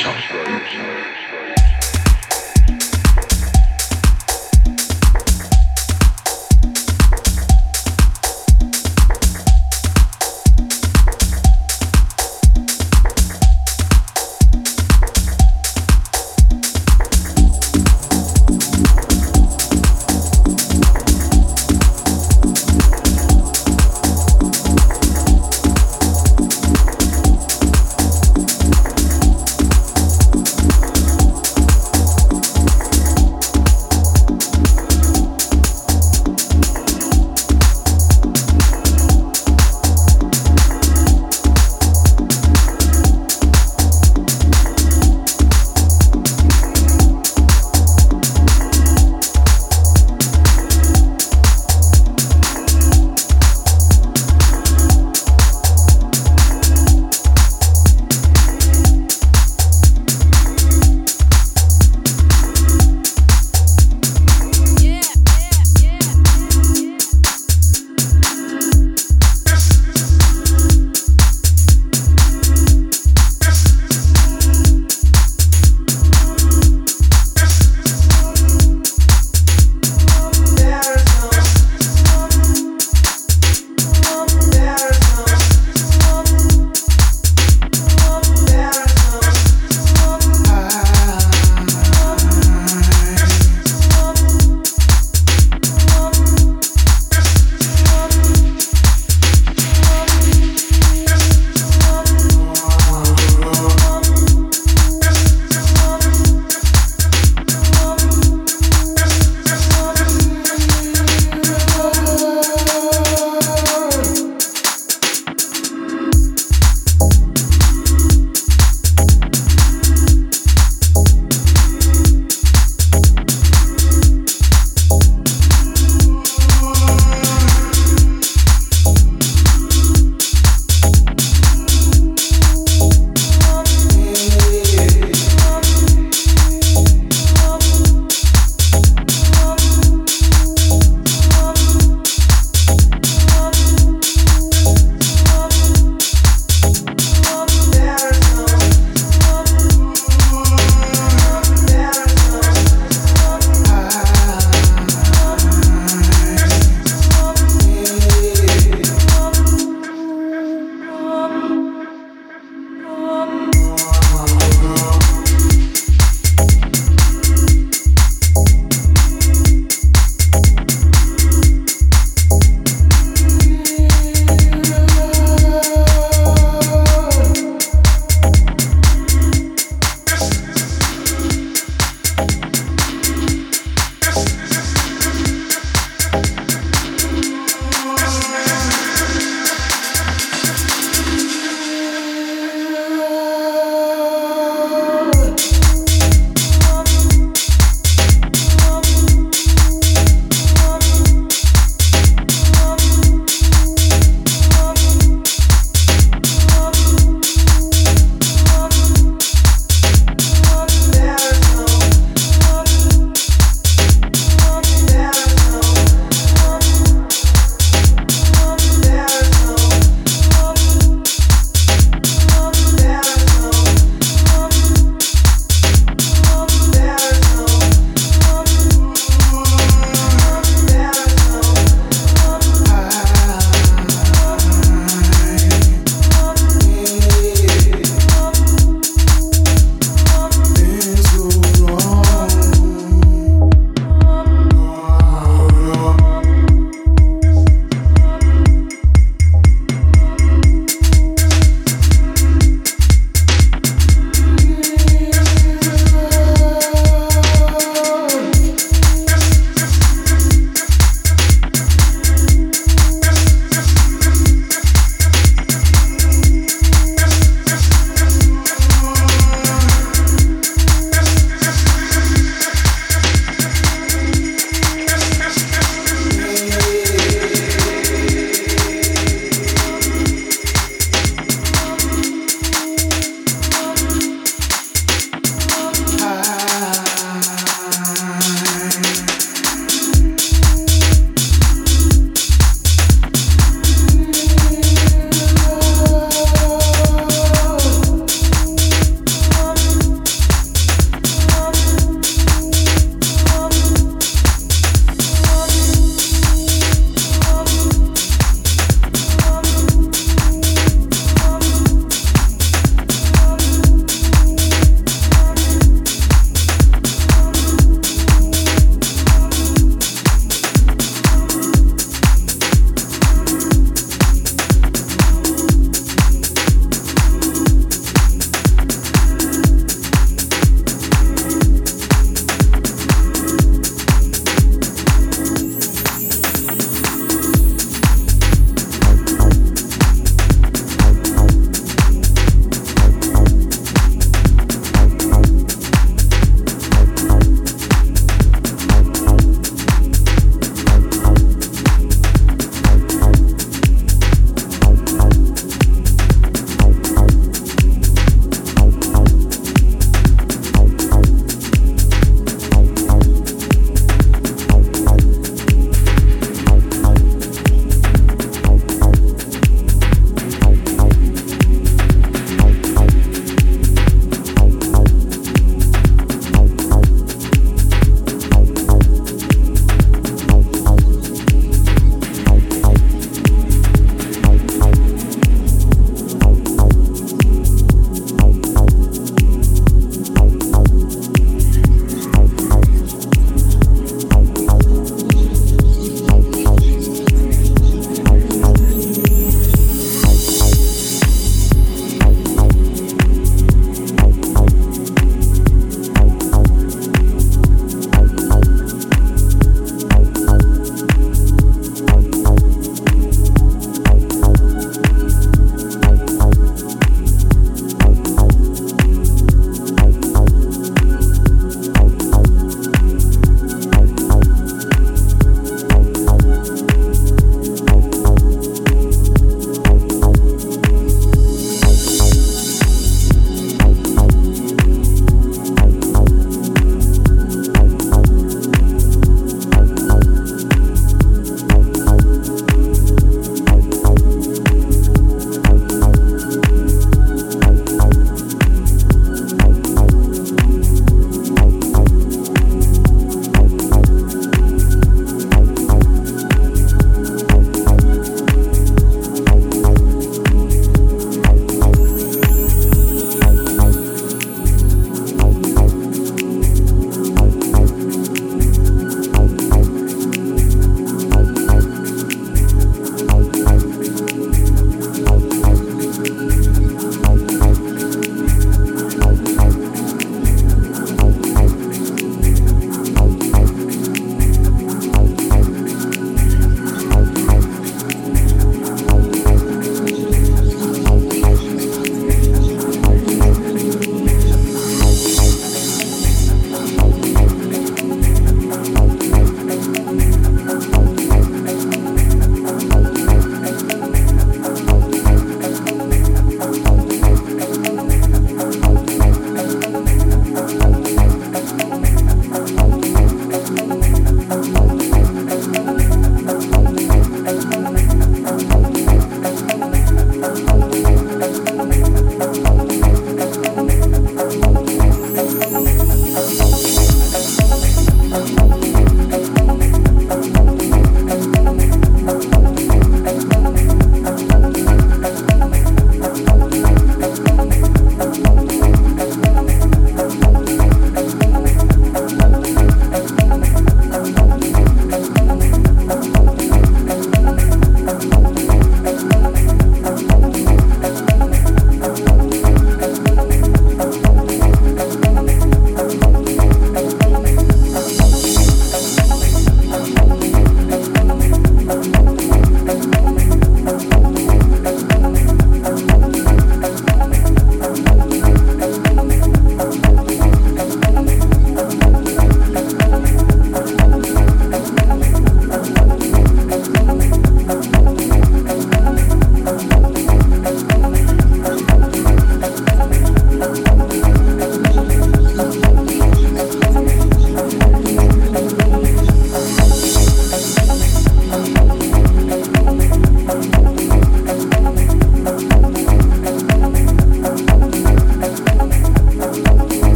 yourself.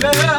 Love.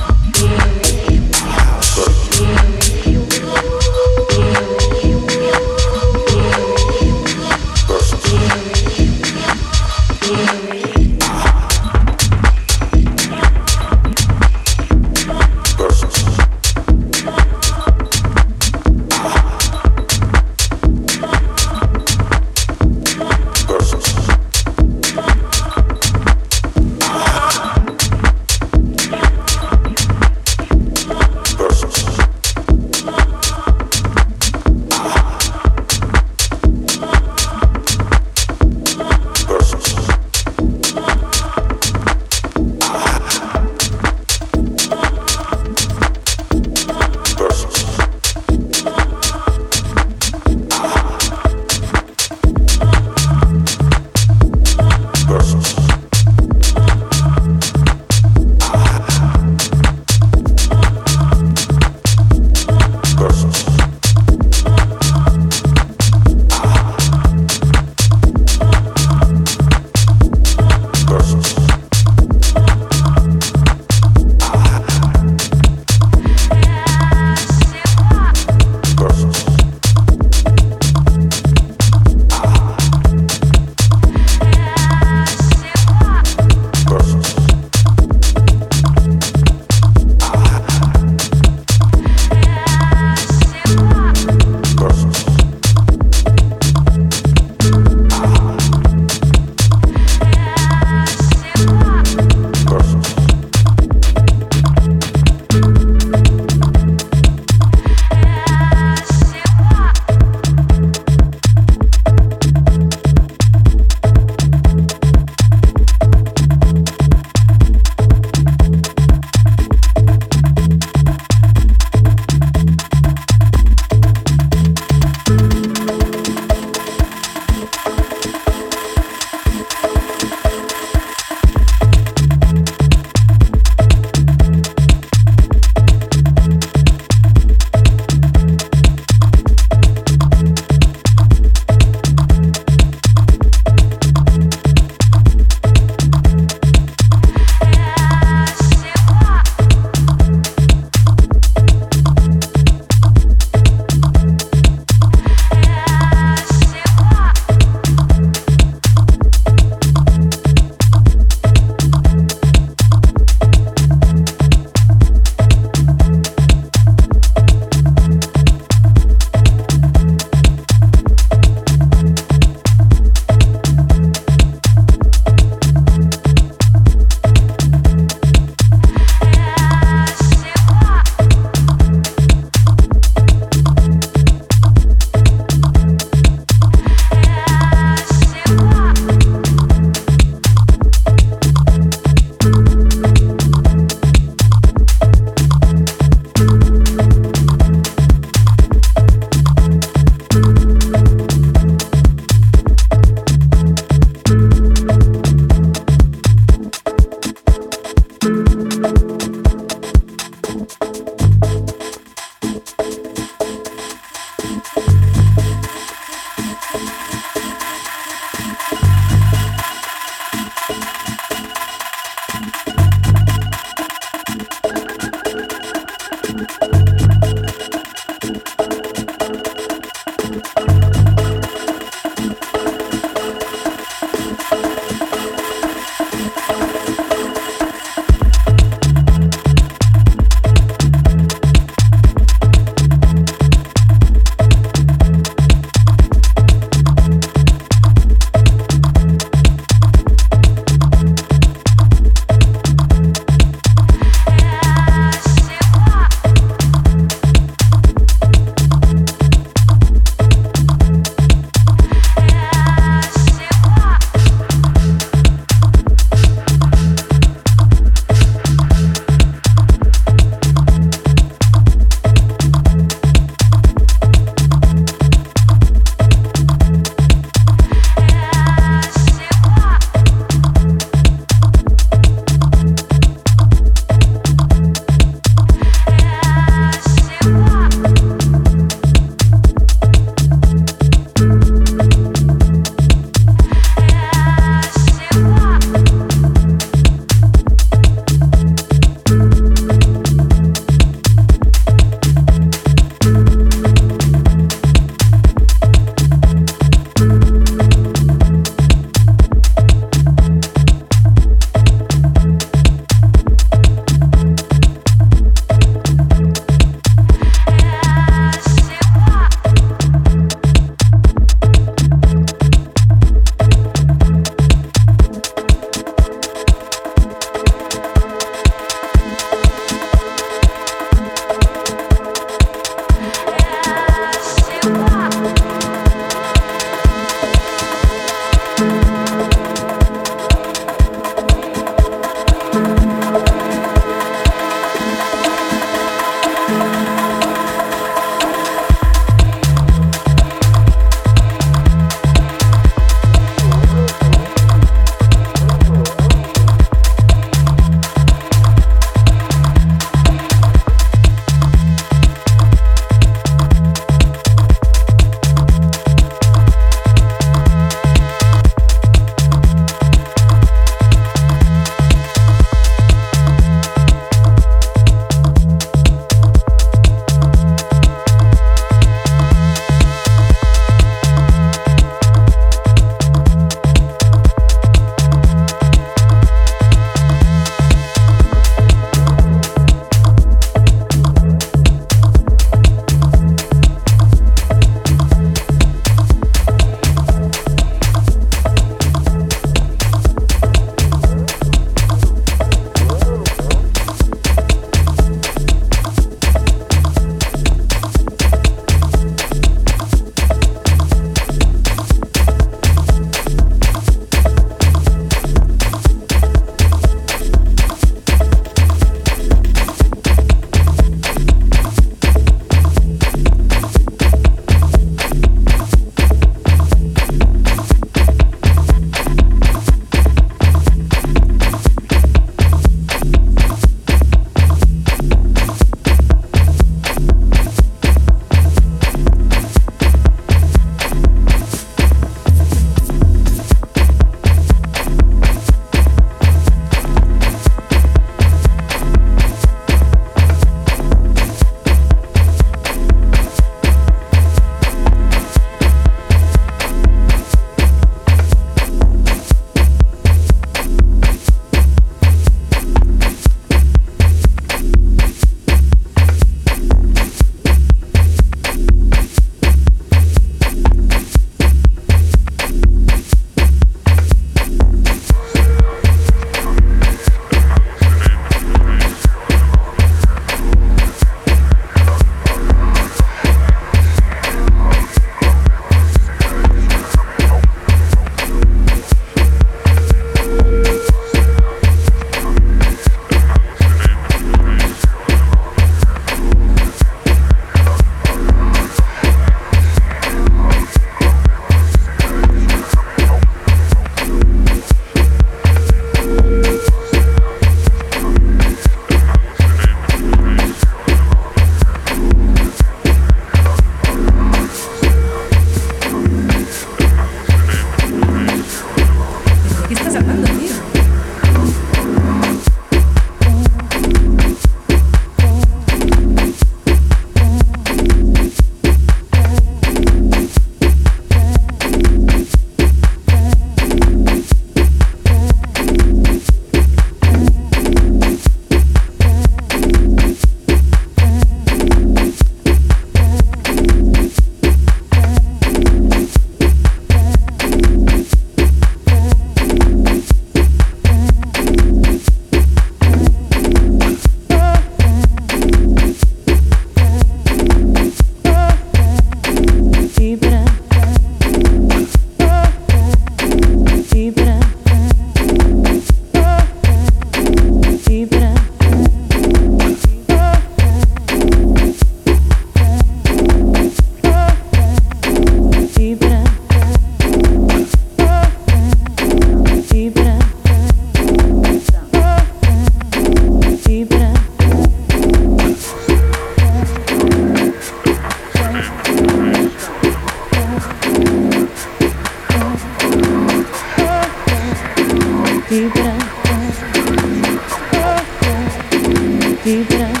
vibra.